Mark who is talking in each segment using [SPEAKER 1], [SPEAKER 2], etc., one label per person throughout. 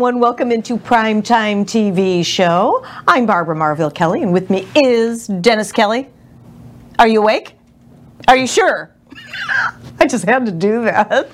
[SPEAKER 1] Everyone. Welcome into Primetime TV Show. I'm Barbara Marville Kelly, and with me is Dennis Kelly. Are you awake? Are you sure? I just had to do that.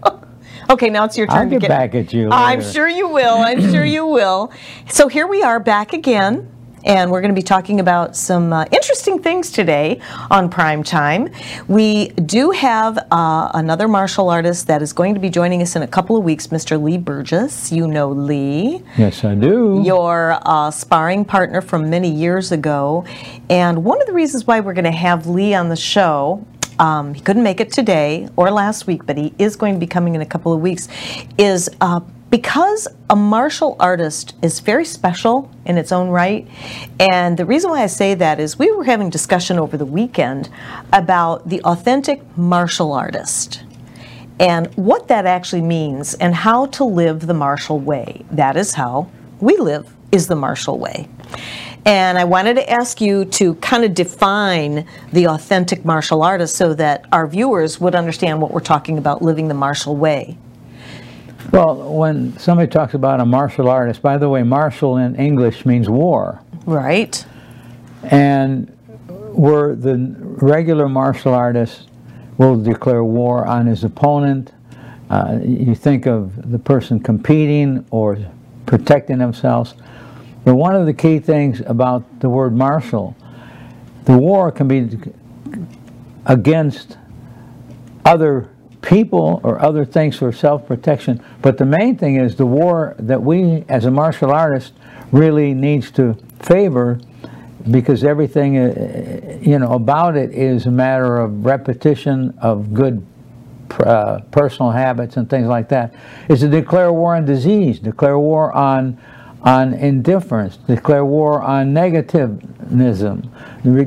[SPEAKER 1] okay, now it's your turn
[SPEAKER 2] I'll
[SPEAKER 1] to
[SPEAKER 2] get
[SPEAKER 1] get
[SPEAKER 2] back at you
[SPEAKER 1] I'm sure you will. I'm sure you will. So here we are back again. And we're going to be talking about some uh, interesting things today on Prime Time. We do have uh, another martial artist that is going to be joining us in a couple of weeks, Mr. Lee Burgess. You know Lee
[SPEAKER 2] Yes, I do.
[SPEAKER 1] your uh, sparring partner from many years ago. And one of the reasons why we're going to have Lee on the show, um, he couldn't make it today or last week, but he is going to be coming in a couple of weeks, is uh, because a martial artist is very special in its own right. And the reason why I say that is we were having discussion over the weekend about the authentic martial artist and what that actually means and how to live the martial way. That is how we live is the martial way. And I wanted to ask you to kind of define the authentic martial artist so that our viewers would understand what we're talking about living the martial way.
[SPEAKER 2] Well, when somebody talks about a martial artist, by the way, martial in English means war.
[SPEAKER 1] Right?
[SPEAKER 2] And where the regular martial artist will declare war on his opponent, uh, you think of the person competing or protecting themselves. But one of the key things about the word martial, the war can be against other people or other things for self-protection. But the main thing is the war that we, as a martial artist, really needs to favor because everything, uh, you know, about it is a matter of repetition of good uh, personal habits and things like that, is to declare war on disease, declare war on on indifference, declare war on negativism,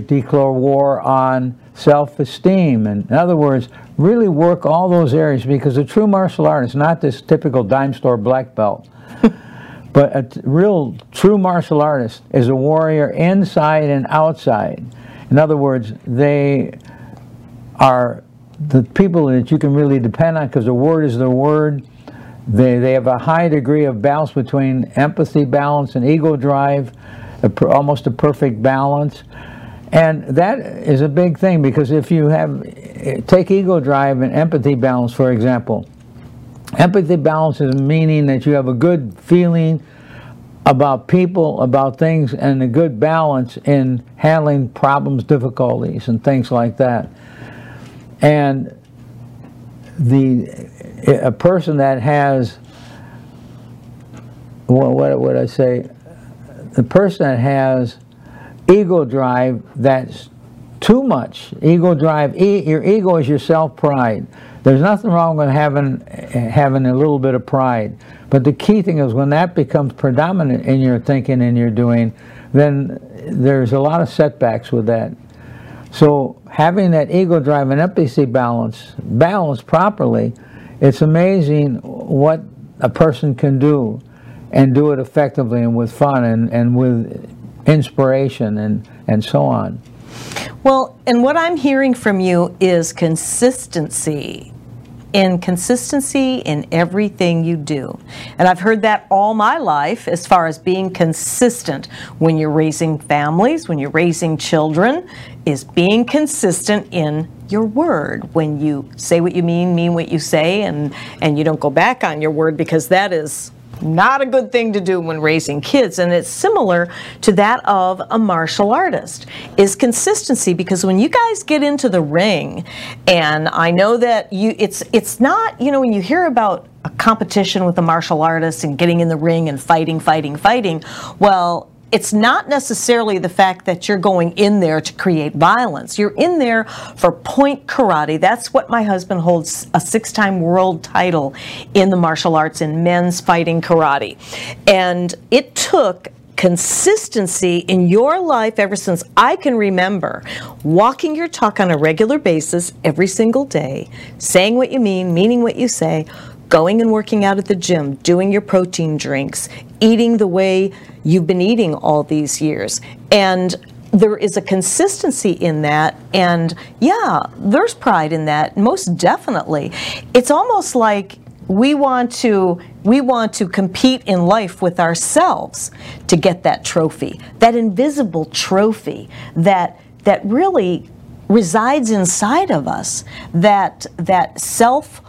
[SPEAKER 2] declare war on self-esteem. And in other words, really work all those areas because a true martial art is not this typical dime store black belt. but a real true martial artist is a warrior inside and outside. In other words, they are the people that you can really depend on because the word is the word. They, they have a high degree of balance between empathy balance and ego drive, a per, almost a perfect balance. And that is a big thing because if you have, take ego drive and empathy balance, for example. Empathy balance is meaning that you have a good feeling about people, about things, and a good balance in handling problems, difficulties, and things like that. And the a person that has what what would I say? The person that has ego drive that's too much ego drive. E, your ego is your self pride. There's nothing wrong with having having a little bit of pride, but the key thing is when that becomes predominant in your thinking and your doing, then there's a lot of setbacks with that. So having that ego drive and empathy balance balanced properly, it's amazing what a person can do and do it effectively and with fun and, and with inspiration and, and so on.
[SPEAKER 1] Well, and what I'm hearing from you is consistency. In consistency in everything you do. And I've heard that all my life as far as being consistent when you're raising families, when you're raising children, is being consistent in your word. When you say what you mean, mean what you say, and, and you don't go back on your word because that is not a good thing to do when raising kids and it's similar to that of a martial artist is consistency because when you guys get into the ring and I know that you it's it's not you know when you hear about a competition with a martial artist and getting in the ring and fighting fighting fighting well it's not necessarily the fact that you're going in there to create violence. You're in there for point karate. That's what my husband holds a six time world title in the martial arts in men's fighting karate. And it took consistency in your life ever since I can remember walking your talk on a regular basis every single day, saying what you mean, meaning what you say, going and working out at the gym, doing your protein drinks, eating the way you've been eating all these years. And there is a consistency in that and yeah there's pride in that most definitely it's almost like we want to we want to compete in life with ourselves to get that trophy, that invisible trophy that that really resides inside of us, that that self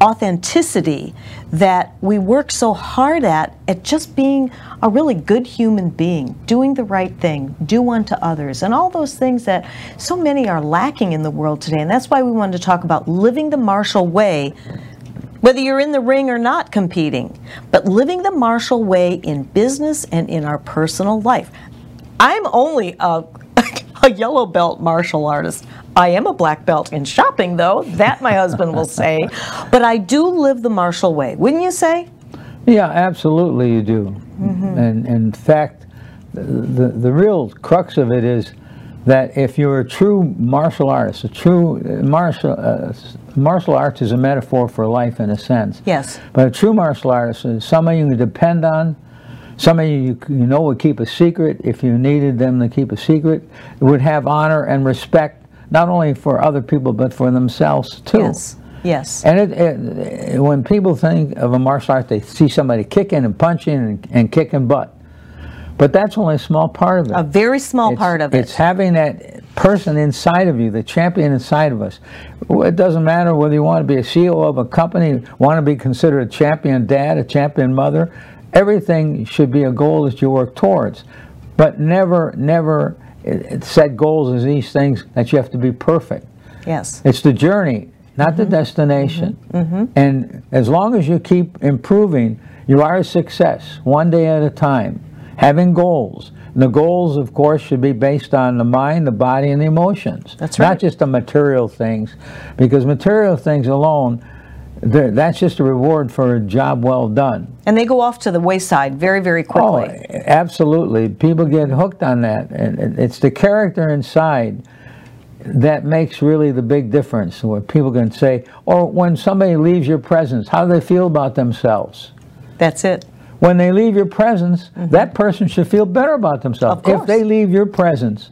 [SPEAKER 1] authenticity that we work so hard at at just being a really good human being, doing the right thing, do unto others, and all those things that so many are lacking in the world today. And that's why we wanted to talk about living the martial way whether you're in the ring or not competing, but living the martial way in business and in our personal life. I'm only a, a yellow belt martial artist. I am a black belt in shopping, though, that my husband will say. But I do live the martial way, wouldn't you say?
[SPEAKER 2] Yeah, absolutely you do. Mm-hmm. And, in fact, the, the, the real crux of it is that if you're a true martial artist, a true uh, martial uh, martial arts is a metaphor for life in a sense.
[SPEAKER 1] Yes.
[SPEAKER 2] But a true martial artist is somebody you can depend on, somebody you, you know would keep a secret if you needed them to keep a secret, would have honor and respect not only for other people but for themselves too.
[SPEAKER 1] Yes. Yes.
[SPEAKER 2] And it, it, when people think of a martial art, they see somebody kicking and punching and, and kicking butt. But that's only a small part of it.
[SPEAKER 1] A very small
[SPEAKER 2] it's,
[SPEAKER 1] part of it.
[SPEAKER 2] It's having that person inside of you, the champion inside of us. It doesn't matter whether you want to be a CEO of a company, want to be considered a champion dad, a champion mother. Everything should be a goal that you work towards. But never, never set goals as these things that you have to be perfect.
[SPEAKER 1] Yes.
[SPEAKER 2] It's the journey, not mm -hmm. the mm-hmm. destination. Mm -hmm. And as long as you keep improving, you are a success, one day at a time having goals. And the goals, of course, should be based on the mind, the body, and the emotions.
[SPEAKER 1] That's right.
[SPEAKER 2] Not just the material things, because material things alone, that's just a reward for a job well done.
[SPEAKER 1] And they go off to the wayside very, very quickly.
[SPEAKER 2] Oh, absolutely. People get hooked on that. And it's the character inside that makes really the big difference. What people can say, or when somebody leaves your presence, how do they feel about themselves?
[SPEAKER 1] That's it
[SPEAKER 2] when they leave your presence, mm -hmm. that person should feel better about themselves. If they leave your presence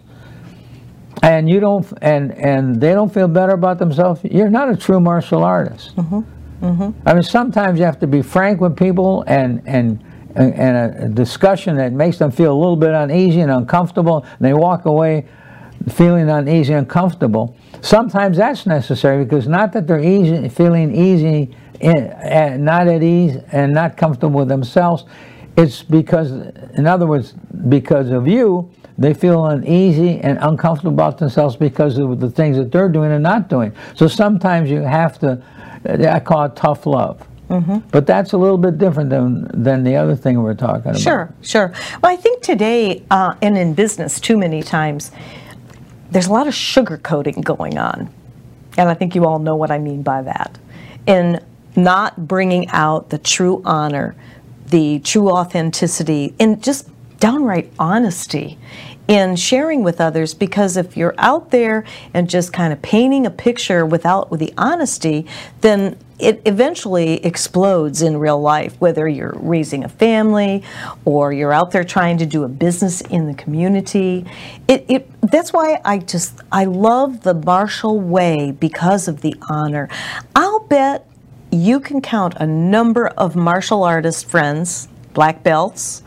[SPEAKER 2] and you don't and and they don't feel better about themselves, you're not a true martial artist. Mm -hmm. Mm -hmm. I mean, sometimes you have to be frank with people and and and a discussion that makes them feel a little bit uneasy and uncomfortable, and they walk away feeling uneasy and uncomfortable. Sometimes that's necessary because not that they're easy, feeling easy in, not at ease and not comfortable with themselves, it's because, in other words, because of you, they feel uneasy and uncomfortable about themselves because of the things that they're doing and not doing. So sometimes you have to, I call it tough love. Mm -hmm. But that's a little bit different than, than the other thing we're talking about.
[SPEAKER 1] Sure, sure. Well, I think today, uh, and in business too many times, there's a lot of sugarcoating going on. And I think you all know what I mean by that. In not bringing out the true honor, the true authenticity, and just downright honesty in sharing with others because if you're out there and just kind of painting a picture without with the honesty then it eventually explodes in real life whether you're raising a family or you're out there trying to do a business in the community. It, it that's why I just I love the martial way because of the honor. I'll bet you can count a number of martial artist friends, black belts,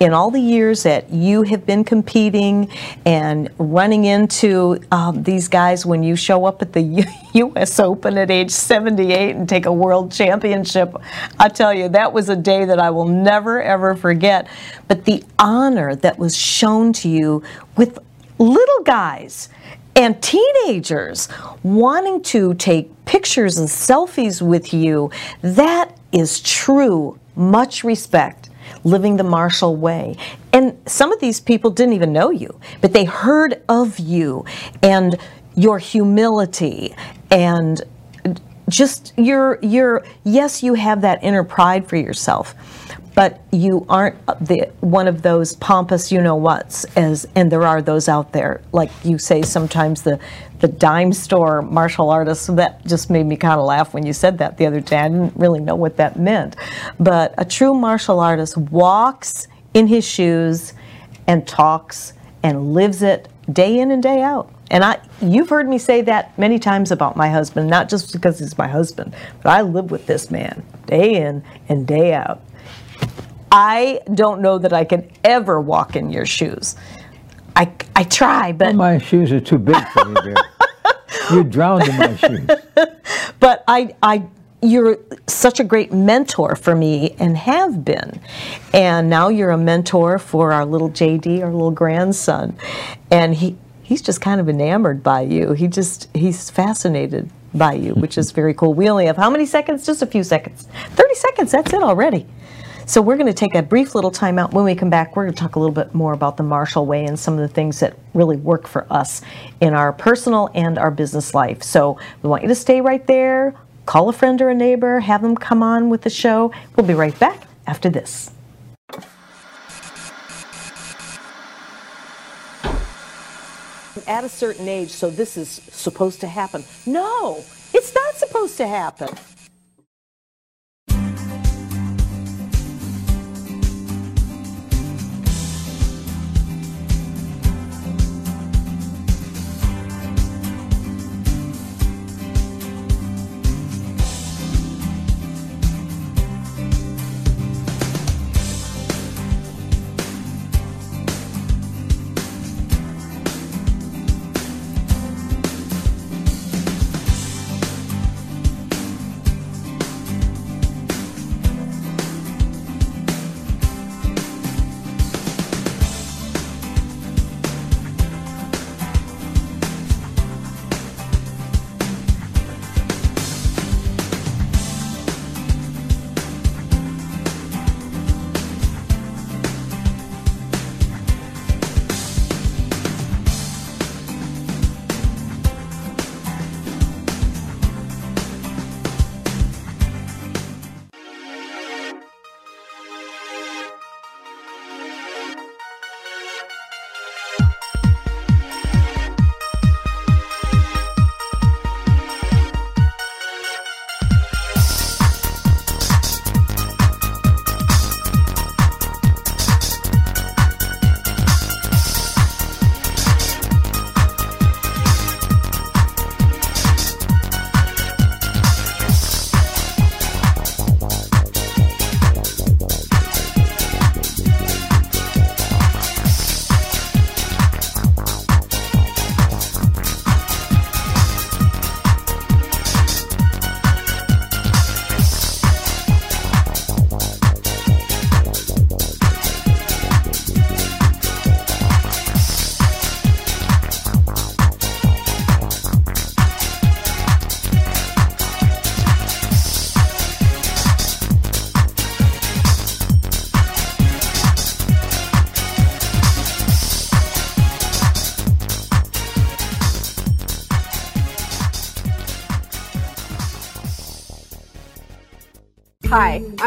[SPEAKER 1] in all the years that you have been competing and running into um, these guys when you show up at the U U.S. Open at age 78 and take a world championship, I tell you, that was a day that I will never ever forget. But the honor that was shown to you with little guys and teenagers wanting to take pictures and selfies with you, that is true, much respect, living the martial way. And some of these people didn't even know you, but they heard of you and your humility and just your your yes you have that inner pride for yourself but you aren't the one of those pompous you know what's as and there are those out there. Like you say sometimes the the dime store martial artists that just made me kind of laugh when you said that the other day. I didn't really know what that meant. But a true martial artist walks in his shoes and talks and lives it day in and day out. And I, you've heard me say that many times about my husband, not just because he's my husband, but I live with this man day in and day out. I don't know that I can ever walk in your shoes. I, I try, but
[SPEAKER 2] My shoes are too big for you, dear. you drowned in my shoes.
[SPEAKER 1] but I, I, you're such a great mentor for me and have been. And now you're a mentor for our little JD, our little grandson. And he, he's just kind of enamored by you. He just, he's fascinated by you, which is very cool. We only have how many seconds? Just a few seconds. 30 seconds, that's it already. So we're going to take a brief little time out. When we come back, we're going to talk a little bit more about the Martial Way and some of the things that really work for us in our personal and our business life. So we want you to stay right there, call a friend or a neighbor, have them come on with the show. We'll be right back after this. At a certain age, so this is supposed to happen. No, it's not supposed to happen.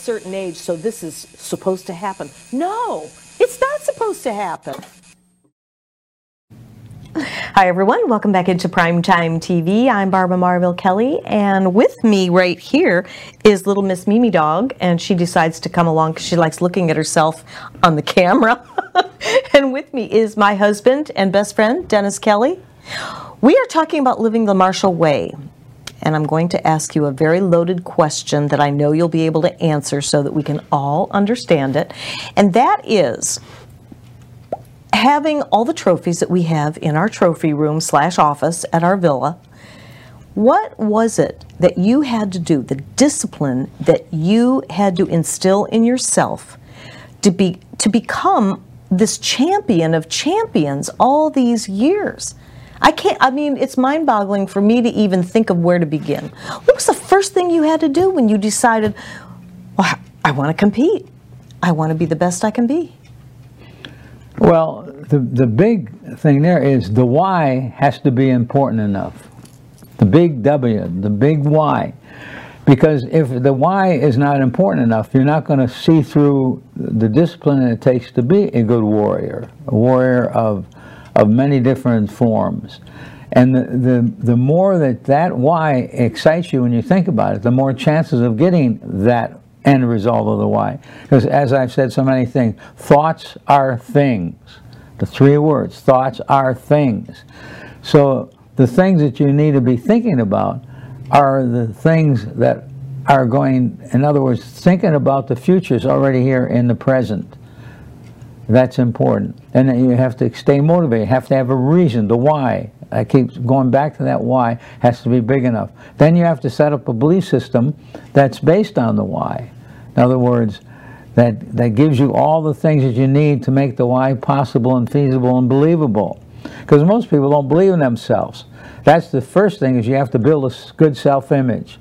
[SPEAKER 1] Certain age, so this is supposed to happen. No, it's not supposed to happen. Hi, everyone. Welcome back into Primetime TV. I'm Barbara Marville Kelly, and with me right here is little Miss Mimi Dog, and she decides to come along because she likes looking at herself on the camera. and with me is my husband and best friend, Dennis Kelly. We are talking about living the Martial Way. And I'm going to ask you a very loaded question that I know you'll be able to answer so that we can all understand it. And that is having all the trophies that we have in our trophy room slash office at our villa. What was it that you had to do, the discipline that you had to instill in yourself to be to become this champion of champions all these years? I can't, I mean, it's mind boggling for me to even think of where to begin. What was the first thing you had to do when you decided, well, I want to compete? I want to be the best I can be?
[SPEAKER 2] Well, the, the big thing there is the why has to be important enough. The big W, the big why. Because if the why is not important enough, you're not going to see through the discipline it takes to be a good warrior, a warrior of of many different forms. And the, the, the more that that why excites you when you think about it, the more chances of getting that end result of the why. Because as I've said so many things, thoughts are things. The three words, thoughts are things. So the things that you need to be thinking about are the things that are going, in other words, thinking about the future is already here in the present. That's important. And you have to stay motivated. You have to have a reason, the why. I keep going back to that why has to be big enough. Then you have to set up a belief system that's based on the why. In other words, that, that gives you all the things that you need to make the why possible and feasible and believable. Because most people don't believe in themselves. That's the first thing is you have to build a good self-image.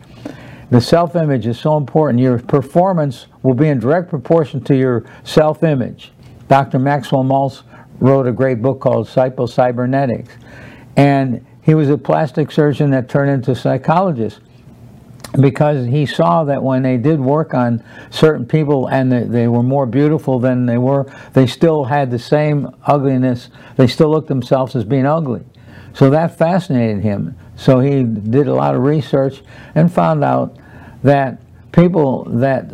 [SPEAKER 2] The self-image is so important. Your performance will be in direct proportion to your self-image. Dr. Maxwell Maltz wrote a great book called Psycho-Cybernetics. And he was a plastic surgeon that turned into a psychologist because he saw that when they did work on certain people and they, they, were more beautiful than they were, they still had the same ugliness. They still looked themselves as being ugly. So that fascinated him. So he did a lot of research and found out that people that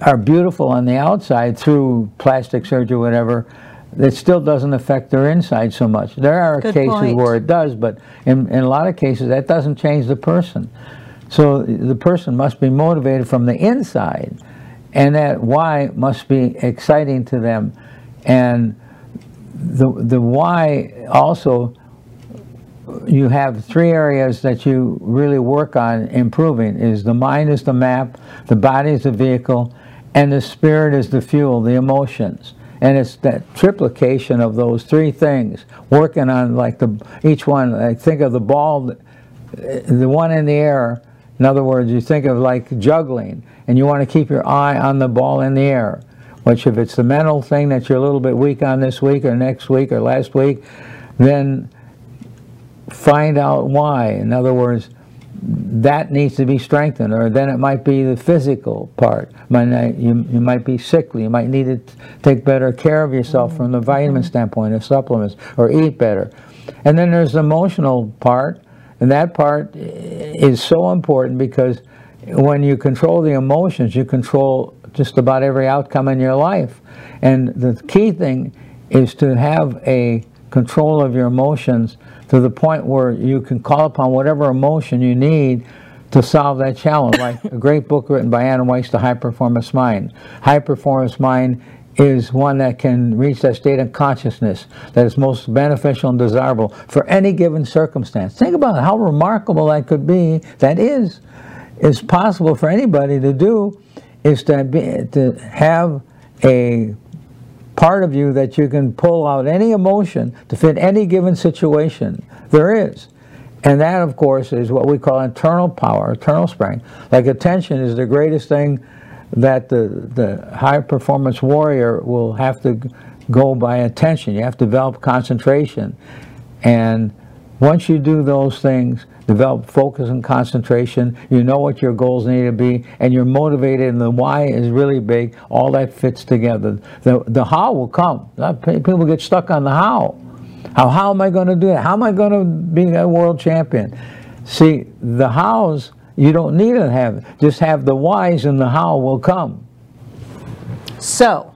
[SPEAKER 2] are beautiful on the outside through plastic surgery or whatever, it still doesn't affect their inside so much. There are
[SPEAKER 1] Good
[SPEAKER 2] cases
[SPEAKER 1] point.
[SPEAKER 2] where it does, but in, in a lot of cases that doesn't change the person. So the person must be motivated from the inside, and that why must be exciting to them. And the, the why also, you have three areas that you really work on improving, is the mind is the map, the body is the vehicle, and the spirit is the fuel, the emotions. And it's that triplication of those three things, working on like the each one. I think of the ball, the one in the air. In other words, you think of like juggling, and you want to keep your eye on the ball in the air. Which, if it's the mental thing that you're a little bit weak on this week or next week or last week, then find out why. In other words, that needs to be strengthened, or then it might be the physical part. You, you might be sickly. You might need to take better care of yourself from the vitamin mm-hmm. standpoint, or supplements, or eat better. And then there's the emotional part, and that part is so important because when you control the emotions, you control just about every outcome in your life. And the key thing is to have a control of your emotions to the point where you can call upon whatever emotion you need to solve that challenge. Like a great book written by Anna Wise, The High Performance Mind. High Performance Mind is one that can reach that state of consciousness that is most beneficial and desirable for any given circumstance. Think about how remarkable that could be. That is, is possible for anybody to do, is to, be, to have a part of you that you can pull out any emotion to fit any given situation there is. And that, of course, is what we call internal power, internal spring. Like attention is the greatest thing that the, the high performance warrior will have to go by attention. You have to develop concentration. And once you do those things, develop focus and concentration, you know what your goals need to be, and you're motivated, and the why is really big, all that fits together. The, the how will come. People get stuck on the how. How, how am I going to do it? How am I going to be a world champion? See, the hows, you don't need to have, just have the whys and the how will come.
[SPEAKER 1] So,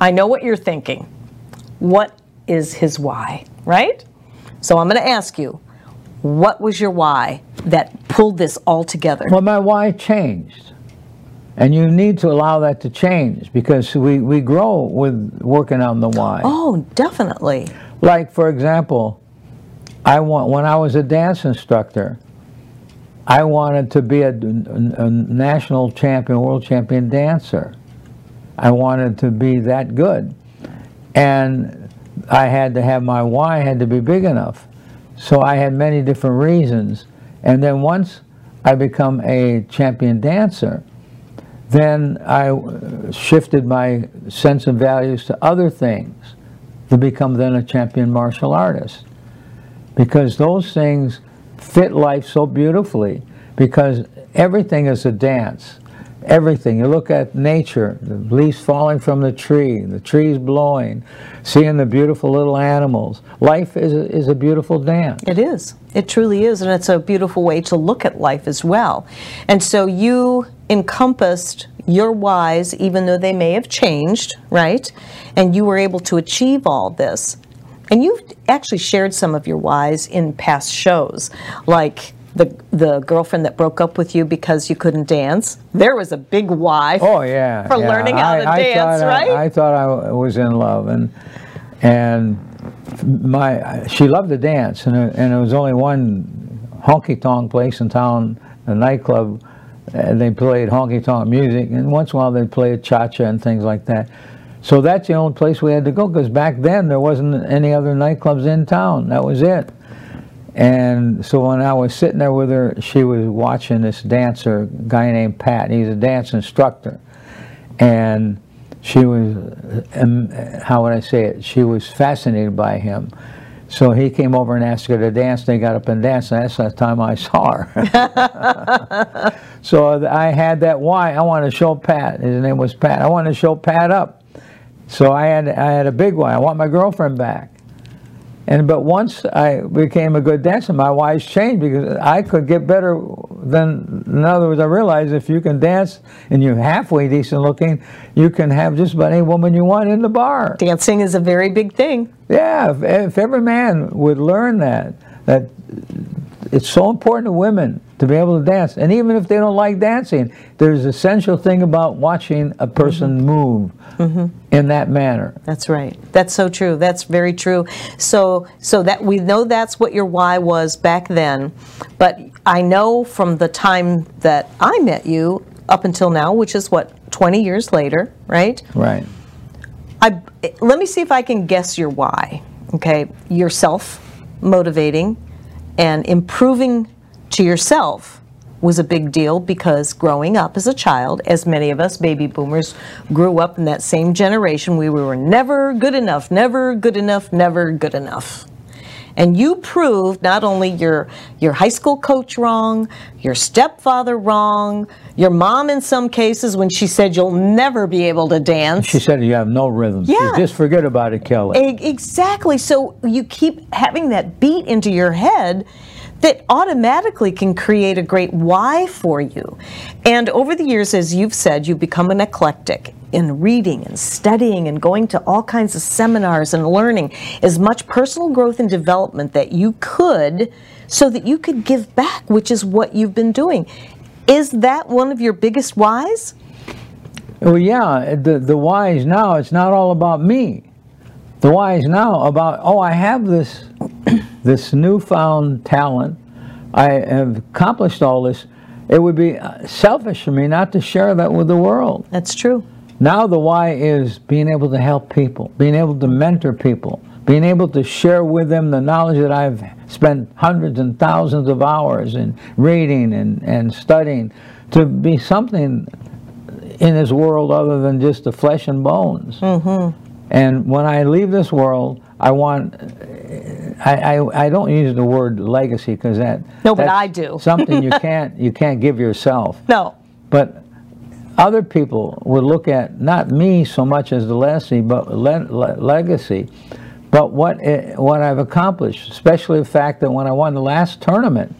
[SPEAKER 1] I know what you're thinking. What is his why, right? So I'm going to ask you, What was your why that pulled this all together?
[SPEAKER 2] Well, my why changed. And you need to allow that to change because we, we grow with working on the why.
[SPEAKER 1] Oh, definitely.
[SPEAKER 2] Like, for example, I want, when I was a dance instructor, I wanted to be a, a, national champion, world champion dancer. I wanted to be that good. And I had to have my why had to be big enough. So I had many different reasons. And then once I become a champion dancer, then I shifted my sense of values to other things to become then a champion martial artist. Because those things fit life so beautifully because everything is a dance. Everything. You look at nature, the leaves falling from the tree, the trees blowing, seeing the beautiful little animals. Life is a, is a beautiful dance.
[SPEAKER 1] It is. It truly is. And it's a beautiful way to look at life as well. And so you encompassed your whys, even though they may have changed, right? And you were able to achieve all this. And you've actually shared some of your whys in past shows, like the the girlfriend that broke up with you because you couldn't dance. There was a big why.
[SPEAKER 2] Oh yeah,
[SPEAKER 1] for
[SPEAKER 2] yeah.
[SPEAKER 1] learning how
[SPEAKER 2] I,
[SPEAKER 1] to
[SPEAKER 2] I
[SPEAKER 1] dance, right?
[SPEAKER 2] I, I, thought I was in love, and and my she loved to dance, and it, and it was only one honky tonk place in town, a nightclub. And they played honky tonk music, and once in a while they'd play a cha cha and things like that. So that's the only place we had to go because back then there wasn't any other nightclubs in town. That was it. And so when I was sitting there with her, she was watching this dancer, guy named Pat. He's a dance instructor. And she was, um, how would I say it? She was fascinated by him. So he came over and asked her to dance. They got up and danced, and that's the time I saw her. so I had that why. I wanted to show Pat. His name was Pat. I wanted to show Pat up. So I had I had a big why. I want my girlfriend back. And but once I became a good dancer, my wise changed because I could get better than. In other words, I realized if you can dance and you're halfway decent looking, you can have just about any woman you want in the bar.
[SPEAKER 1] Dancing is a very big thing.
[SPEAKER 2] Yeah, if, if every man would learn that, that it's so important to women to be able to dance. And even if they don't like dancing, there's essential thing about watching a person mm-hmm. move mm-hmm. in that manner.
[SPEAKER 1] That's right. That's so true. That's very true. So so that we know that's what your why was back then. But I know from the time that I met you up until now, which is what 20 years later, right?
[SPEAKER 2] Right.
[SPEAKER 1] I let me see if I can guess your why. Okay, yourself motivating and improving to yourself was a big deal because growing up as a child, as many of us baby boomers grew up in that same generation, we were never good enough, never good enough, never good enough. And you proved not only your your high school coach wrong, your stepfather wrong, your mom in some cases when she said you'll never be able to dance.
[SPEAKER 2] She said you have no rhythm.
[SPEAKER 1] Yeah.
[SPEAKER 2] just forget about it, Kelly.
[SPEAKER 1] Exactly. So you keep having that beat into your head that automatically can create a great why for you. And over the years, as you've said, you've become an eclectic in reading and studying and going to all kinds of seminars and learning as much personal growth and development that you could so that you could give back, which is what you've been doing. Is that one of your biggest whys?
[SPEAKER 2] Well, yeah, the, the whys now, it's not all about me. The whys now about, oh, I have this this newfound talent. I have accomplished all this. It would be uh, selfish for me not to share that with the world.
[SPEAKER 1] That's true.
[SPEAKER 2] Now the why is being able to help people, being able to mentor people, being able to share with them the knowledge that I've spent hundreds and thousands of hours in reading and, and studying to be something in this world other than just the flesh and bones.
[SPEAKER 1] Mm-hmm.
[SPEAKER 2] And when I leave this world, I want I, I, I, don't use the word legacy because that
[SPEAKER 1] no, but I do
[SPEAKER 2] something you can't you can't give yourself.
[SPEAKER 1] No,
[SPEAKER 2] but other people would look at not me so much as the legacy, but le le legacy, but what it, what I've accomplished. Especially the fact that when I won the last tournament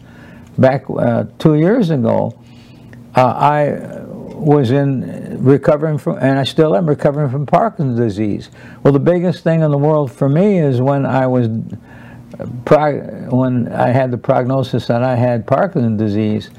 [SPEAKER 2] back uh, two years ago, uh, I was in recovering from, and I still am recovering from Parkinson's disease. Well, the biggest thing in the world for me is when I was when I had the prognosis that I had Parkinson's disease,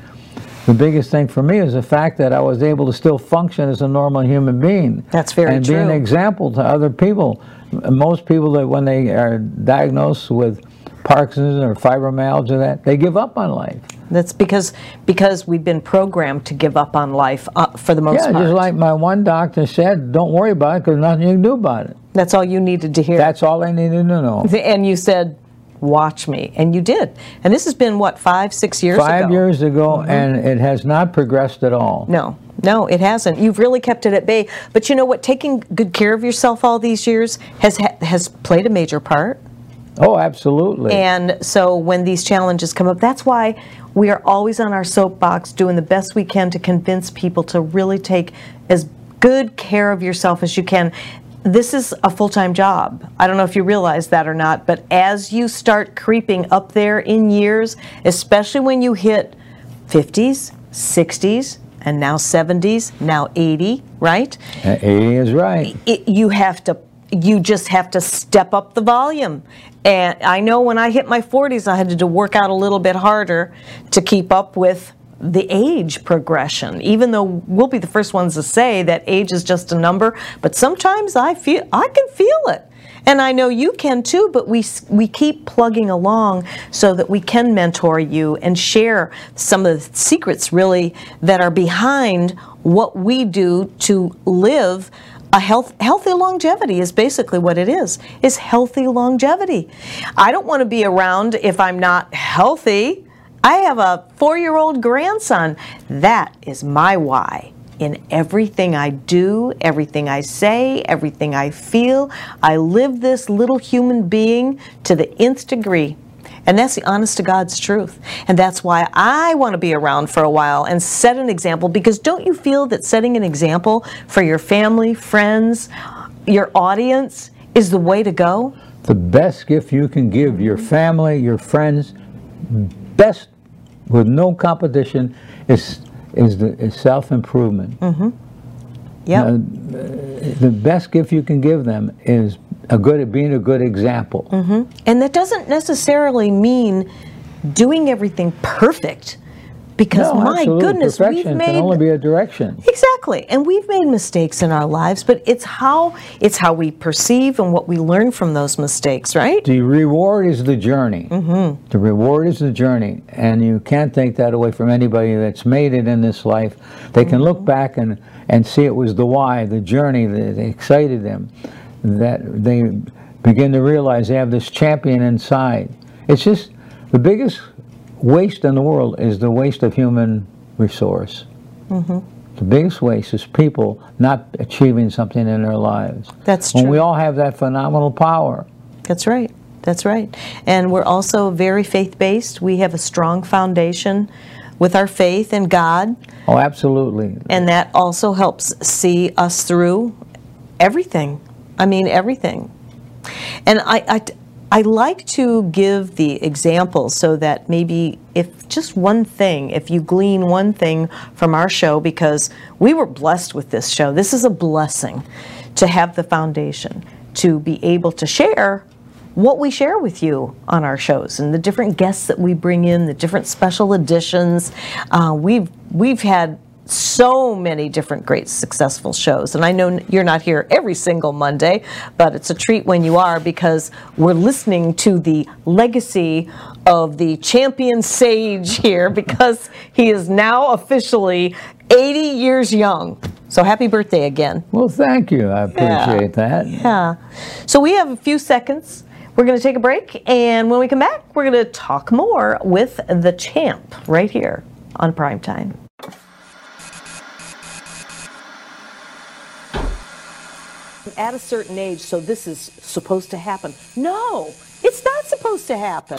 [SPEAKER 2] the biggest thing for me is the fact that I was able to still function as a normal human being.
[SPEAKER 1] That's very
[SPEAKER 2] and be an example to other people. Most people that when they are diagnosed with Parkinson's or fibromyalgia, that they give up on life.
[SPEAKER 1] That's because because we've been programmed to give up on life uh, for the most
[SPEAKER 2] Yeah,
[SPEAKER 1] part.
[SPEAKER 2] just like my one doctor said, don't worry about it because nothing you can do about it.
[SPEAKER 1] That's all you needed to hear.
[SPEAKER 2] That's all I needed to know.
[SPEAKER 1] and you said, "Watch me," and you did. And this has been what five, six years
[SPEAKER 2] Five
[SPEAKER 1] ago.
[SPEAKER 2] years ago, mm-hmm. and it has not progressed at all.
[SPEAKER 1] No, no, it hasn't. You've really kept it at bay. But you know what? Taking good care of yourself all these years has ha- has played a major part.
[SPEAKER 2] Oh, absolutely.
[SPEAKER 1] And so when these challenges come up, that's why we are always on our soapbox doing the best we can to convince people to really take as good care of yourself as you can. This is a full time job. I don't know if you realize that or not, but as you start creeping up there in years, especially when you hit 50s, 60s, and now 70s, now 80, right?
[SPEAKER 2] Uh, 80 is right.
[SPEAKER 1] it, you have to you just have to step up the volume and i know when i hit my 40s i had to work out a little bit harder to keep up with the age progression even though we'll be the first ones to say that age is just a number but sometimes i feel i can feel it. And I know you can too, but we we keep plugging along so that we can mentor you and share some of the secrets really that are behind what we do to live a health, healthy longevity is basically what it is is healthy longevity. I don't want to be around if i'm not healthy i have a four-year-old grandson that is my why in everything I do, everything I say, everything I feel. I live this little human being to the nth degree. And that's the honest to God's truth. And that's why I want to be around for a while and set an example because don't you feel that setting an example for your family, friends, your audience is the way to go?
[SPEAKER 2] The best gift you can give your family, your friends, best with no competition is is the is self-improvement.
[SPEAKER 1] Yep.
[SPEAKER 2] Uh, the best gift you can give them is a good being a good example.
[SPEAKER 1] And that doesn't necessarily mean doing everything perfect because
[SPEAKER 2] No,
[SPEAKER 1] my goodness,
[SPEAKER 2] Perfection
[SPEAKER 1] we've made
[SPEAKER 2] can only be a direction.
[SPEAKER 1] Exactly. And we've made mistakes in our lives, but it's how it's how we perceive and what we learn from those mistakes, right?
[SPEAKER 2] The reward is the journey. Mm-hmm. The reward is the journey, and you can't take that away from anybody that's made it in this life. They can look back and, and see it was the why, the journey that excited them, that they begin to realize they have this champion inside. It's just the biggest waste in the world is the waste of human resource. Mm-hmm. The biggest waste is people not achieving something in their lives.
[SPEAKER 1] That's
[SPEAKER 2] When
[SPEAKER 1] true.
[SPEAKER 2] we all have that phenomenal power.
[SPEAKER 1] That's right. That's right. And we're also very faith based. We have a strong foundation with our faith in God,
[SPEAKER 2] Oh, absolutely.
[SPEAKER 1] and that also helps see us through everything. I mean, everything. And I, I, I like to give the example so that maybe if just one thing, if you glean one thing from our show, because we were blessed with this show, this is a blessing to have the foundation to be able to share what we share with you on our shows and the different guests that we bring in, the different special editions. Uh, we've we've had so many different great successful shows and i know you're not here every single monday but it's a treat when you are because we're listening to the legacy of the champion sage here because he is now officially 80 years young so happy birthday again
[SPEAKER 2] Well, thank you. I appreciate that.
[SPEAKER 1] yeah. So we have a few seconds. We're going to take a break, and when we come back, we're going to talk more with the champ right here on Prime At a certain age, so this is supposed to happen. No, it's not supposed to happen.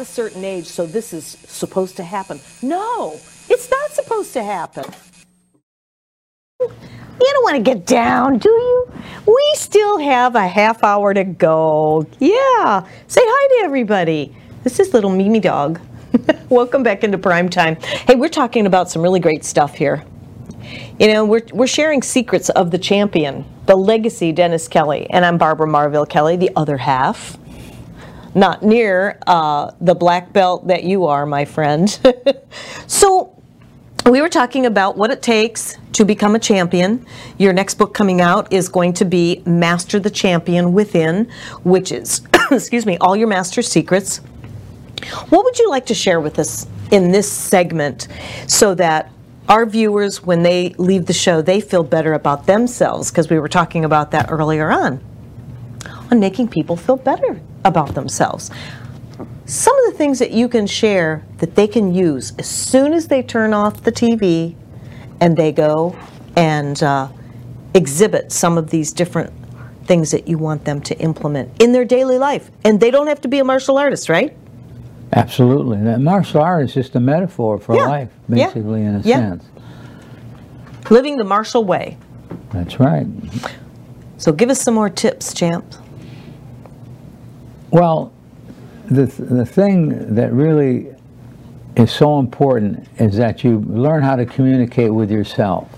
[SPEAKER 1] A certain age, so this is supposed to happen. No, it's not supposed to happen. You don't want to get down, do you? We still have a half hour to go. Yeah. Say hi to everybody. This is little Mimi Dog. Welcome back into prime time. Hey, we're talking about some really great stuff here. You know, we're, we're sharing secrets of the champion, the legacy Dennis Kelly, and I'm Barbara Marville Kelly, the other half not near uh, the black belt that you are, my friend. so, we were talking about what it takes to become a champion. Your next book coming out is going to be Master the Champion Within, which is, excuse me, all your master secrets. What would you like to share with us in this segment so that our viewers, when they leave the show, they feel better about themselves? Because we were talking about that earlier on, on making people feel better about themselves. Some of the things that you can share that they can use as soon as they turn off the TV and they go and uh, exhibit some of these different things that you want them to implement in their daily life. And they don't have to be a martial artist, right?
[SPEAKER 2] Absolutely. That martial art is just a metaphor for yeah. life, basically, yeah. in a yeah. sense.
[SPEAKER 1] Living the martial way.
[SPEAKER 2] That's right.
[SPEAKER 1] So give us some more tips, champ.
[SPEAKER 2] Well, the, th the thing that really is so important is that you learn how to communicate with yourself.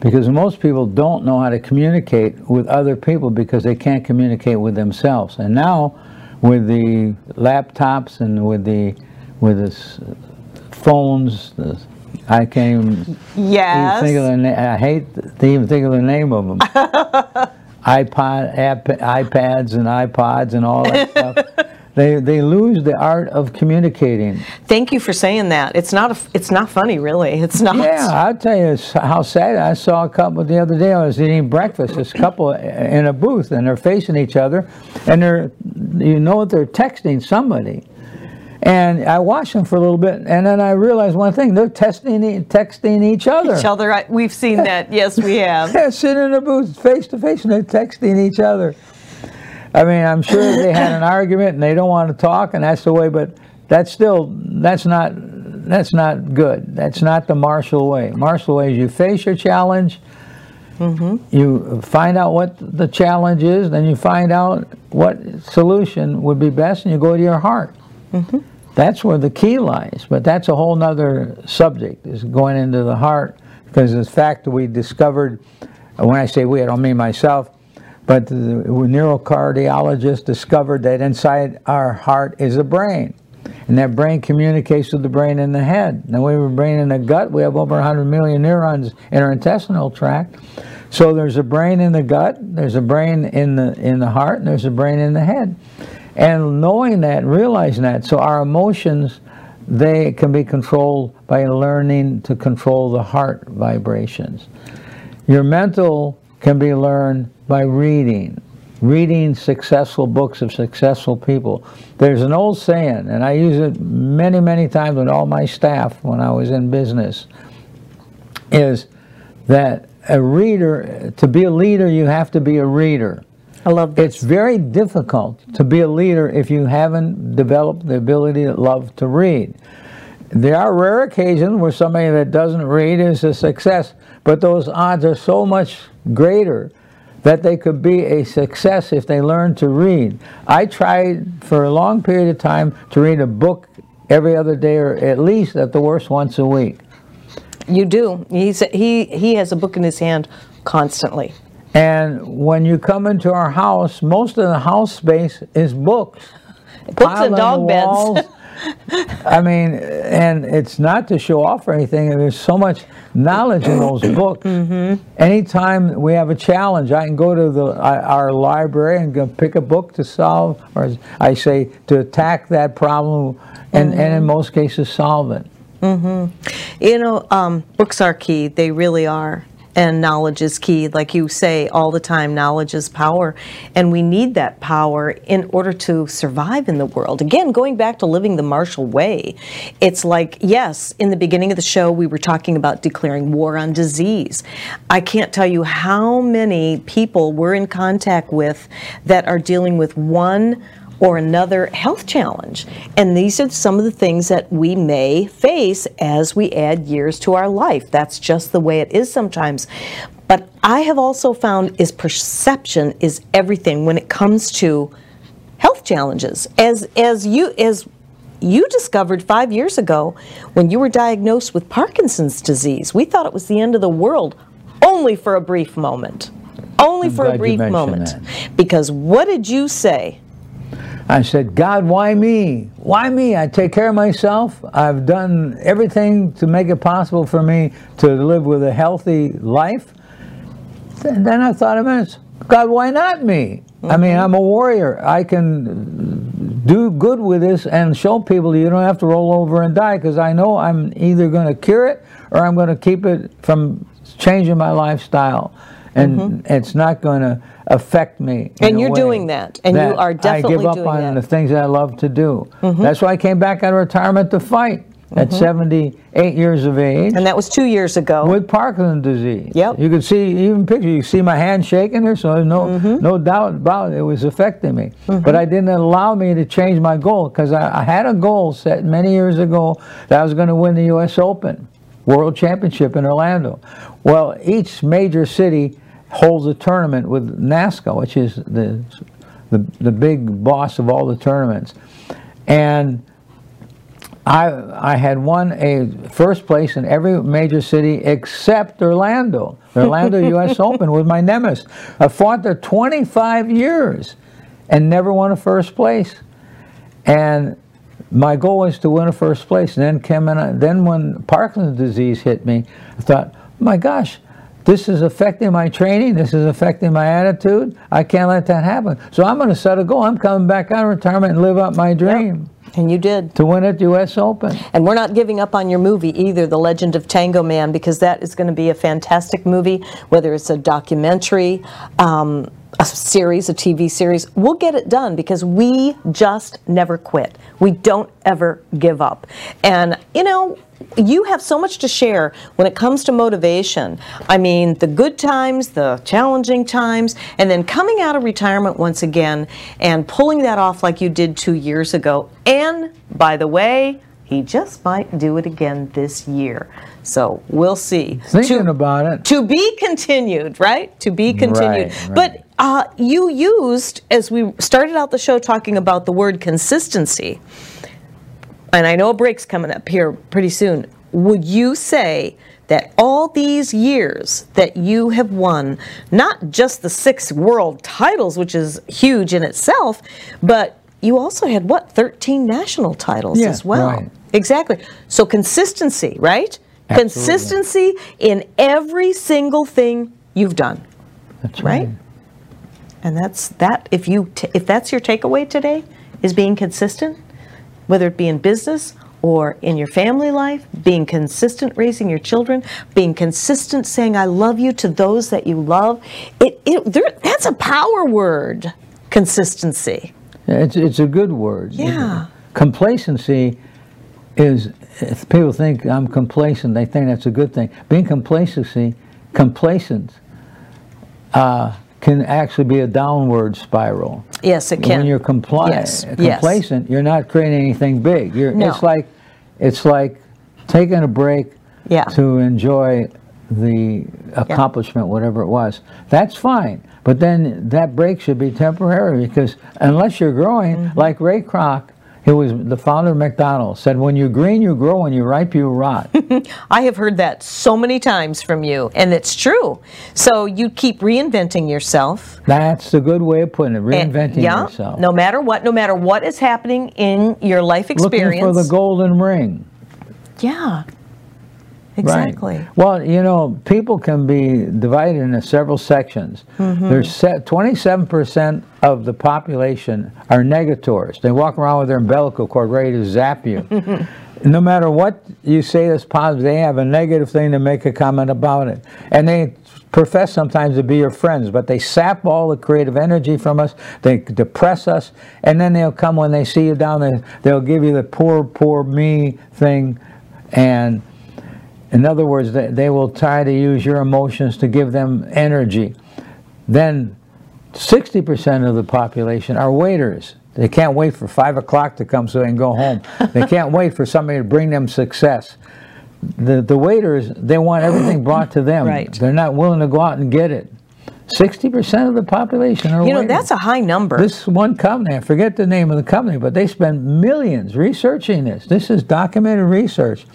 [SPEAKER 2] Because most people don't know how to communicate with other people because they can't communicate with themselves. And now, with the laptops and with the with the phones, the, I can't even,
[SPEAKER 1] yes.
[SPEAKER 2] even think of the I hate to even think of the name of them. iPod, iPads and iPods and all that stuff. They, they lose the art of communicating.
[SPEAKER 1] Thank you for saying that. It's not a, it's not funny, really. It's not.
[SPEAKER 2] Yeah, I'll tell you how sad. I saw a couple the other day. I was eating breakfast. This couple in a booth, and they're facing each other, and they're, you know, they're texting somebody. And I watched them for a little bit, and then I realized one thing: they're testing, texting each other.
[SPEAKER 1] Each other. We've seen that. yes, we have.
[SPEAKER 2] they're sitting in a booth, face to face, and they're texting each other. I mean, I'm sure they had an argument, and they don't want to talk, and that's the way. But that's still that's not that's not good. That's not the martial way. Martial way is you face your challenge. Mm -hmm. You find out what the challenge is, then you find out what solution would be best, and you go to your heart. Mm -hmm. That's where the key lies, but that's a whole other subject, is going into the heart, because the fact that we discovered, when I say we, I don't mean myself, but the neurocardiologist discovered that inside our heart is a brain. And that brain communicates with the brain in the head. Now we have a brain in the gut. We have over 100 million neurons in our intestinal tract. So there's a brain in the gut, there's a brain in the in the heart, and there's a brain in the head. And knowing that, realizing that, so our emotions, they can be controlled by learning to control the heart vibrations. Your mental can be learned by reading, reading successful books of successful people. There's an old saying, and I use it many, many times with all my staff when I was in business, is that a reader, to be a leader, you have to be a reader.
[SPEAKER 1] I love this.
[SPEAKER 2] It's very difficult to be a leader if you haven't developed the ability to love to read. There are rare occasions where somebody that doesn't read is a success, but those odds are so much greater that they could be a success if they learned to read. I tried for a long period of time to read a book every other day or at least at the worst once a week.
[SPEAKER 1] You do. He's, he, he has a book in his hand constantly.
[SPEAKER 2] And when you come into our house, most of the house space is books.
[SPEAKER 1] Books and dog beds.
[SPEAKER 2] I mean, and it's not to show off or anything. There's so much knowledge in those books. Mm-hmm. Anytime we have a challenge, I can go to the our library and go pick a book to solve, or I say to attack that problem, and, mm-hmm. and in most cases solve it.
[SPEAKER 1] Mm-hmm. You know, um, books are key. They really are and knowledge is key. Like you say all the time, knowledge is power. And we need that power in order to survive in the world. Again, going back to living the martial way, it's like, yes, in the beginning of the show, we were talking about declaring war on disease. I can't tell you how many people we're in contact with that are dealing with one or another health challenge. And these are some of the things that we may face as we add years to our life. That's just the way it is sometimes. But I have also found is perception is everything when it comes to health challenges. As as you as you discovered five years ago when you were diagnosed with Parkinson's disease. We thought it was the end of the world, only for a brief moment. Only
[SPEAKER 2] I'm
[SPEAKER 1] for a brief moment.
[SPEAKER 2] That.
[SPEAKER 1] Because what did you say
[SPEAKER 2] I said, God, why me? Why me? I take care of myself. I've done everything to make it possible for me to live with a healthy life. And then I thought of it, God, why not me? Mm-hmm. I mean. I'm a warrior. I can do good with this and show people you don't have to roll over and die because I know I'm either going to cure it or I'm going to keep it from changing my lifestyle. And mm-hmm. it's not going to affect me.
[SPEAKER 1] And you're doing that, and
[SPEAKER 2] that
[SPEAKER 1] you are definitely doing that.
[SPEAKER 2] I give up on
[SPEAKER 1] that.
[SPEAKER 2] the things that I love to do. Mm-hmm. That's why I came back out of retirement to fight at mm-hmm. 78 years of age.
[SPEAKER 1] And that was two years ago.
[SPEAKER 2] With Parkinson's disease.
[SPEAKER 1] Yep.
[SPEAKER 2] You could see, even picture, you see my hand shaking there, so there's no, mm-hmm. no doubt about it. It was affecting me. Mm-hmm. But I didn't allow me to change my goal because I, I had a goal set many years ago that I was going to win the U.S. Open. World Championship in Orlando. Well, each major city holds a tournament with NASKA, which is the, the, the big boss of all the tournaments. And I, I had won a first place in every major city except Orlando. The Orlando U.S. Open was my nemesis. I fought there 25 years and never won a first place. And my goal was to win a first place. And then came in, then when Parkinson's disease hit me, I thought, my gosh, this is affecting my training. This is affecting my attitude. I can't let that happen. So I'm going to set a goal. I'm coming back out of retirement and live out my dream.
[SPEAKER 1] Yep. And you did.
[SPEAKER 2] To win at U.S. Open.
[SPEAKER 1] And we're not giving up on your movie either, The Legend of Tango Man, because that is going to be a fantastic movie, whether it's a documentary, um, a series, a TV series. We'll get it done because we just never quit. We don't ever give up. And, you know, you have so much to share when it comes to motivation. I mean, the good times, the challenging times, and then coming out of retirement once again and pulling that off like you did two years ago. And by the way, he just might do it again this year. So we'll see.
[SPEAKER 2] Thinking to, about it.
[SPEAKER 1] To be continued, right? To be continued. Right, right. But uh, you used, as we started out the show talking about the word consistency, and I know a break's coming up here pretty soon, would you say that all these years that you have won, not just the six world titles, which is huge in itself, but you also had what, 13 national titles
[SPEAKER 2] yeah,
[SPEAKER 1] as well?
[SPEAKER 2] Right.
[SPEAKER 1] Exactly. So consistency, right?
[SPEAKER 2] Absolutely.
[SPEAKER 1] Consistency in every single thing you've done.
[SPEAKER 2] That's right.
[SPEAKER 1] right? And that's that if you t- if that's your takeaway today is being consistent, whether it be in business or in your family life, being consistent raising your children, being consistent saying I love you to those that you love. It, it there, that's a power word, consistency.
[SPEAKER 2] It's, it's a good word.
[SPEAKER 1] Yeah.
[SPEAKER 2] Complacency is, if people think I'm complacent, they think that's a good thing. Being complacency, complacent, uh, can actually be a downward spiral.
[SPEAKER 1] Yes, it can.
[SPEAKER 2] When you're compli-
[SPEAKER 1] yes.
[SPEAKER 2] complacent,
[SPEAKER 1] yes.
[SPEAKER 2] you're not creating anything big. You're,
[SPEAKER 1] no.
[SPEAKER 2] It's like it's like taking a break
[SPEAKER 1] yeah.
[SPEAKER 2] to enjoy the accomplishment, yeah. whatever it was. That's fine. But then that break should be temporary because unless you're growing, mm-hmm. like Ray Kroc, who was the founder of McDonald's, said, when you're green, you grow, when you're ripe, you rot.
[SPEAKER 1] I have heard that so many times from you, and it's true. So you keep reinventing yourself.
[SPEAKER 2] That's a good way of putting it, eh, reinventing and, yeah, yourself.
[SPEAKER 1] No matter what, no matter what is happening in your life experience.
[SPEAKER 2] Looking for the golden ring.
[SPEAKER 1] Yeah. Exactly.
[SPEAKER 2] Right. Well, you know, people can be divided into several sections. Mm-hmm. There's 27% of the population are negators. They walk around with their umbilical cord ready to zap you. no matter what you say that's positive, they have a negative thing to make a comment about it. And they profess sometimes to be your friends, but they sap all the creative energy from us, they depress us, and then they'll come when they see you down there, they'll give you the poor, poor me thing, and in other words, they, they will try to use your emotions to give them energy. Then 60% of the population are waiters. They can't wait for 5 o'clock to come so they can go home. they can't wait for somebody to bring them success. The, the waiters, they want everything brought to them.
[SPEAKER 1] Right.
[SPEAKER 2] They're not willing to go out and get it. 60% of the population are
[SPEAKER 1] You know,
[SPEAKER 2] waiters.
[SPEAKER 1] that's a high number.
[SPEAKER 2] This one company, I forget the name of the company, but they spend millions researching this. This is documented research.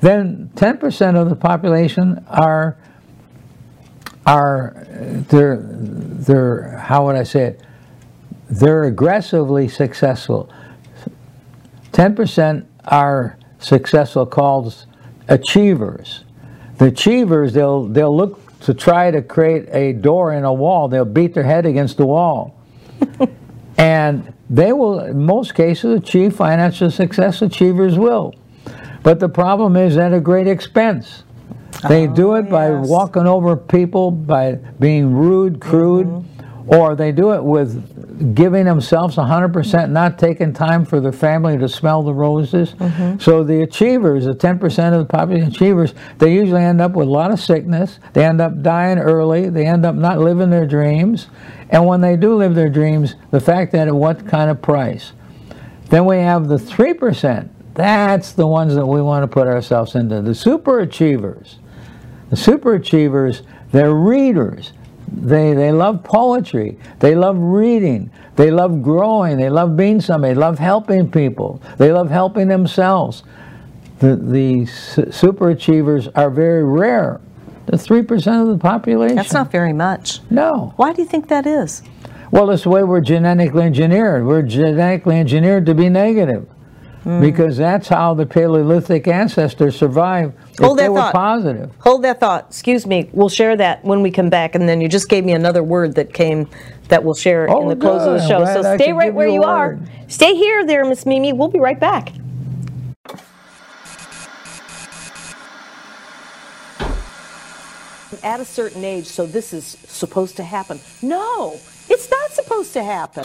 [SPEAKER 2] Then 10% of the population are are they're they're how would I say it? They're aggressively successful. 10% are successful called achievers. The achievers they'll they'll look to try to create a door in a wall. They'll beat their head against the wall. and they will in most cases achieve financial success achievers will. But the problem is at a great expense. They oh, do it by walking over people, by being rude, crude, mm-hmm. or they do it with giving themselves 100%, not taking time for their family to smell the roses. Mm-hmm. So the achievers, the 10% of the population achievers, they usually end up with a lot of sickness. They end up dying early. They end up not living their dreams. And when they do live their dreams, the fact that at what kind of price? Then we have the 3% that's the ones that we want to put ourselves into. The super achievers. The super achievers, they're readers. They, they love poetry. They love reading. They love growing. They love being somebody. They love helping people. They love helping themselves. The, the super achievers are very rare. The 3% of the population.
[SPEAKER 1] That's not very much.
[SPEAKER 2] No.
[SPEAKER 1] Why do you think that is?
[SPEAKER 2] Well, it's the way we're genetically engineered. We're genetically engineered to be negative. Mm. Because that's how the Paleolithic ancestors survived.
[SPEAKER 1] Hold
[SPEAKER 2] that
[SPEAKER 1] thought.
[SPEAKER 2] positive.
[SPEAKER 1] Hold that thought. Excuse me. We'll share that when we come back. And then you just gave me another word that came that we'll share oh, in the close good. of the show. So stay right where you, you are. Stay here there, Miss Mimi. We'll be right back. At a certain age, so this is supposed to happen. No, it's not supposed to happen.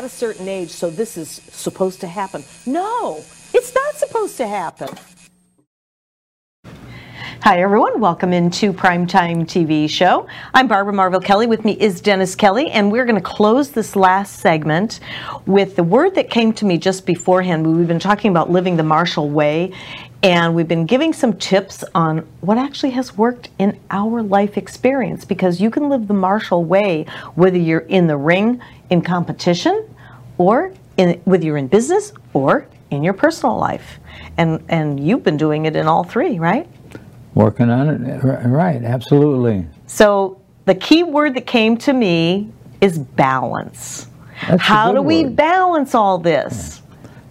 [SPEAKER 1] At a certain age, so this is supposed to happen. No, it's not supposed to happen. Hi, everyone. Welcome into Primetime TV Show. I'm Barbara Marvel Kelly. With me is Dennis Kelly, and we're going to close this last segment with the word that came to me just beforehand. We've been talking about living the Martial Way, and we've been giving some tips on what actually has worked in our life experience because you can live the martial Way whether you're in the ring, in competition, or in, whether you're in business or in your personal life. And, and you've been doing it in all three, right?
[SPEAKER 2] Working on it, right, absolutely.
[SPEAKER 1] So the key word that came to me is balance.
[SPEAKER 2] That's
[SPEAKER 1] How do we balance all this?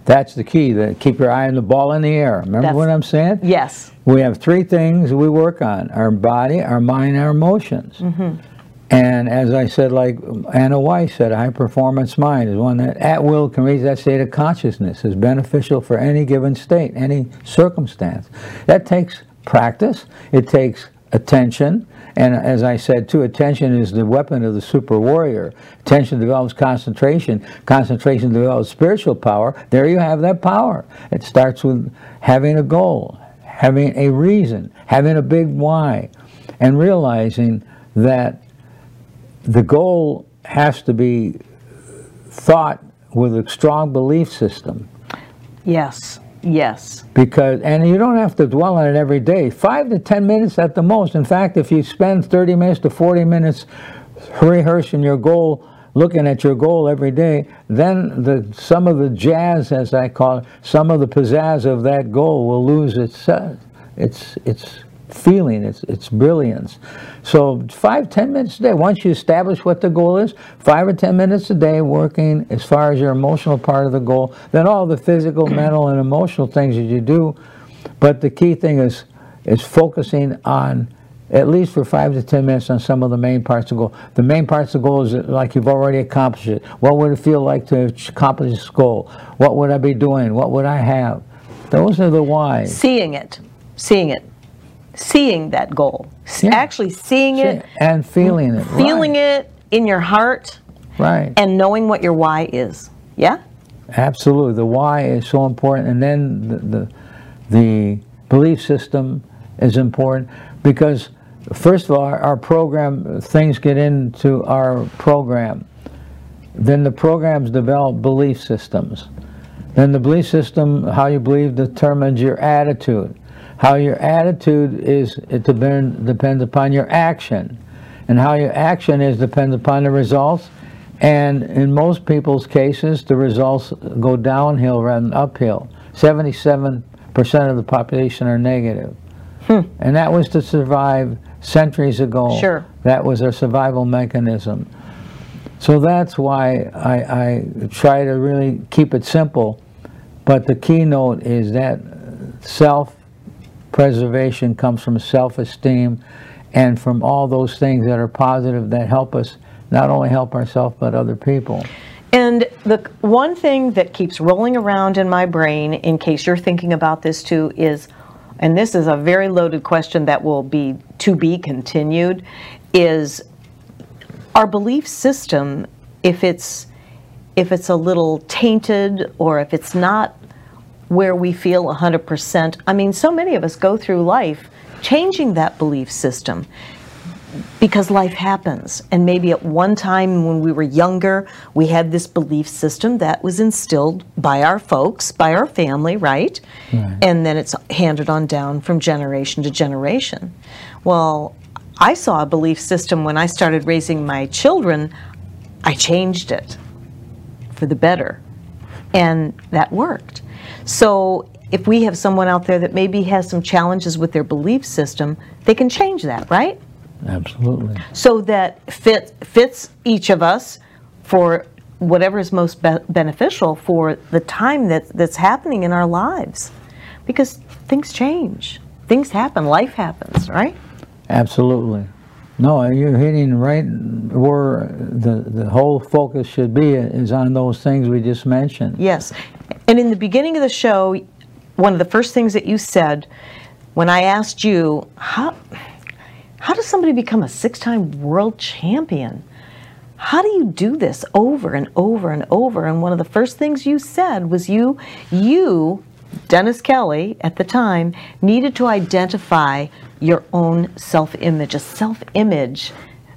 [SPEAKER 2] That's the key. To keep your eye on the ball in the air. Remember
[SPEAKER 1] That's-
[SPEAKER 2] what I'm saying?
[SPEAKER 1] Yes.
[SPEAKER 2] We have three things we work on: our body, our mind, our emotions.
[SPEAKER 1] Mm-hmm.
[SPEAKER 2] And as I said, like Anna Wise said, a high performance mind is one that at will can reach that state of consciousness, is beneficial for any given state, any circumstance. That takes practice, it takes attention, and as I said too, attention is the weapon of the super warrior. Attention develops concentration, concentration develops spiritual power. There you have that power. It starts with having a goal, having a reason, having a big why, and realizing that the goal has to be thought with a strong belief system
[SPEAKER 1] Yes. Yes.
[SPEAKER 2] because and you don't have to dwell on it every day five to ten minutes at the most in fact if you spend 30 minutes to 40 minutes rehearsing your goal looking at your goal every day then the some of the jazz as i call it some of the pizzazz of that goal will lose its uh, its its feeling its its brilliance so five ten minutes a day once you establish what the goal is five or ten minutes a day working as far as your emotional part of the goal then all the physical mental and emotional things that you do but the key thing is is focusing on at least for five to ten minutes on some of the main parts of the goal. The main parts of the goal is like you've already accomplished it. What would it feel like to accomplish this goal? What would I be doing? What would I have? Those are the whys.
[SPEAKER 1] Seeing it. Seeing it. Seeing that goal.
[SPEAKER 2] Yeah.
[SPEAKER 1] Actually seeing it,
[SPEAKER 2] and feeling it.
[SPEAKER 1] feeling
[SPEAKER 2] right.
[SPEAKER 1] it in your heart,
[SPEAKER 2] Right.
[SPEAKER 1] and knowing what your why is. Yeah?
[SPEAKER 2] Absolutely, the why is so important, and then the, the the belief system is important because first of all, our, our program things get into our program. Then the programs develop belief systems. Then the belief system, how you believe, determines your attitude. How your attitude is, it depend, depends upon your action. And how your action is depends upon the results. And in most people's cases, the results go downhill rather than uphill. 77% of the population are negative. Hmm. And that was to survive centuries ago.
[SPEAKER 1] Sure.
[SPEAKER 2] That was their survival mechanism. So that's why I, I try to really keep it simple. But the keynote is that self preservation comes from self esteem and from all those things that are positive that help us not only help ourselves but other people.
[SPEAKER 1] And the one thing that keeps rolling around in my brain, in case you're thinking about this too, is, and this is a very loaded question that will be to be continued, is our belief system, if it's if it's a little tainted or if it's not where we feel 100%, I mean, so many of us go through life changing that belief system because life happens. And maybe at one time when we were younger, we had this belief system that was instilled by our folks, by our family, right? right? And then it's handed on down from generation to generation. Well, I saw a belief system when I started raising my children, I changed it for the better. And that worked. So if we have someone out there that maybe has some challenges with their belief system, they can change that, right?
[SPEAKER 2] Absolutely.
[SPEAKER 1] So that fit, fits each of us for whatever is most be beneficial for the time that, that's happening in our lives. Because things change, things happen, life happens, right?
[SPEAKER 2] Absolutely. No, you're hitting right where the, the whole focus should be is on those things we just mentioned.
[SPEAKER 1] Yes. And in the beginning of the show, one of the first things that you said when I asked you, how, how does somebody become a six time world champion? How do you do this over and over and over? And one of the first things you said was you, you, Dennis Kelly, at the time, needed to identify your own self image, a self image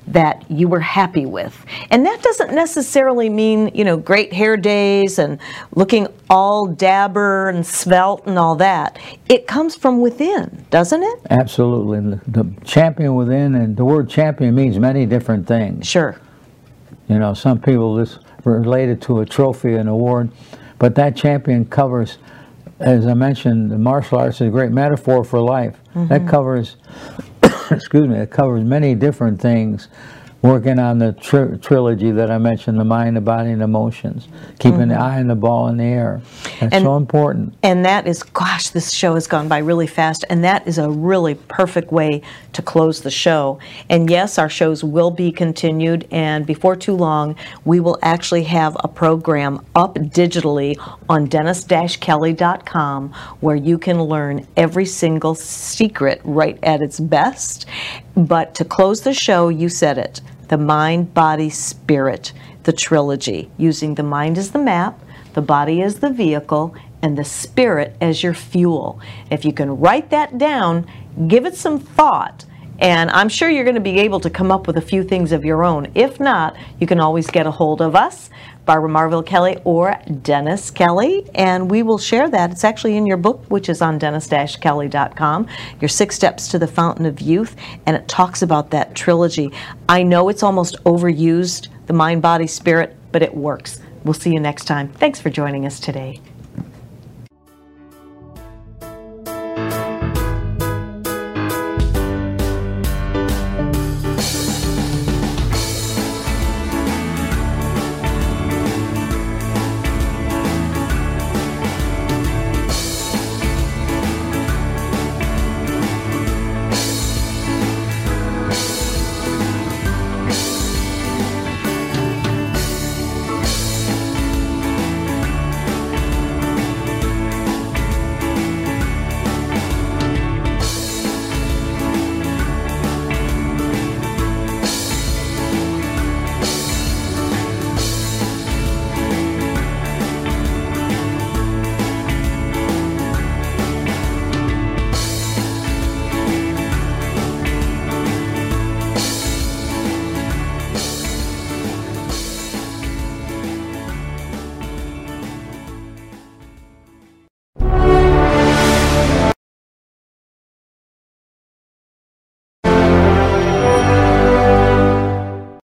[SPEAKER 1] that you were happy with. And that doesn't necessarily mean, you know, great hair days and looking all dapper and svelte and all that. It comes from within, doesn't it?
[SPEAKER 2] Absolutely. The, the champion within, and the word champion means many different things.
[SPEAKER 1] Sure.
[SPEAKER 2] You know, some people this related to a trophy, an award, but that champion covers, as I mentioned, the martial arts is a great metaphor for life. Mm -hmm. That covers excuse me, it covers many different things. Working on the tri trilogy that I mentioned, the mind, the body, and emotions. Keeping mm -hmm. the mm-hmm. eye and the ball in the air. That's and, so important.
[SPEAKER 1] And that is, gosh, this show has gone by really fast, and that is a really perfect way to close the show. And yes, our shows will be continued, and before too long, we will actually have a program up digitally on dennis-kelly.com where you can learn every single secret right at its best. But to close the show, you said it the mind, body, spirit, the trilogy, using the mind as the map, the body as the vehicle, and the spirit as your fuel. If you can write that down, give it some thought, and I'm sure you're going to be able to come up with a few things of your own. If not, you can always get a hold of us, Barbara Marville Kelly or Dennis Kelly, and we will share that. It's actually in your book, which is on dennis-kelly.com, your six steps to the fountain of youth, and it talks about that trilogy. I know it's almost overused, the mind, body, spirit, but it works. We'll see you next time. Thanks for joining us today.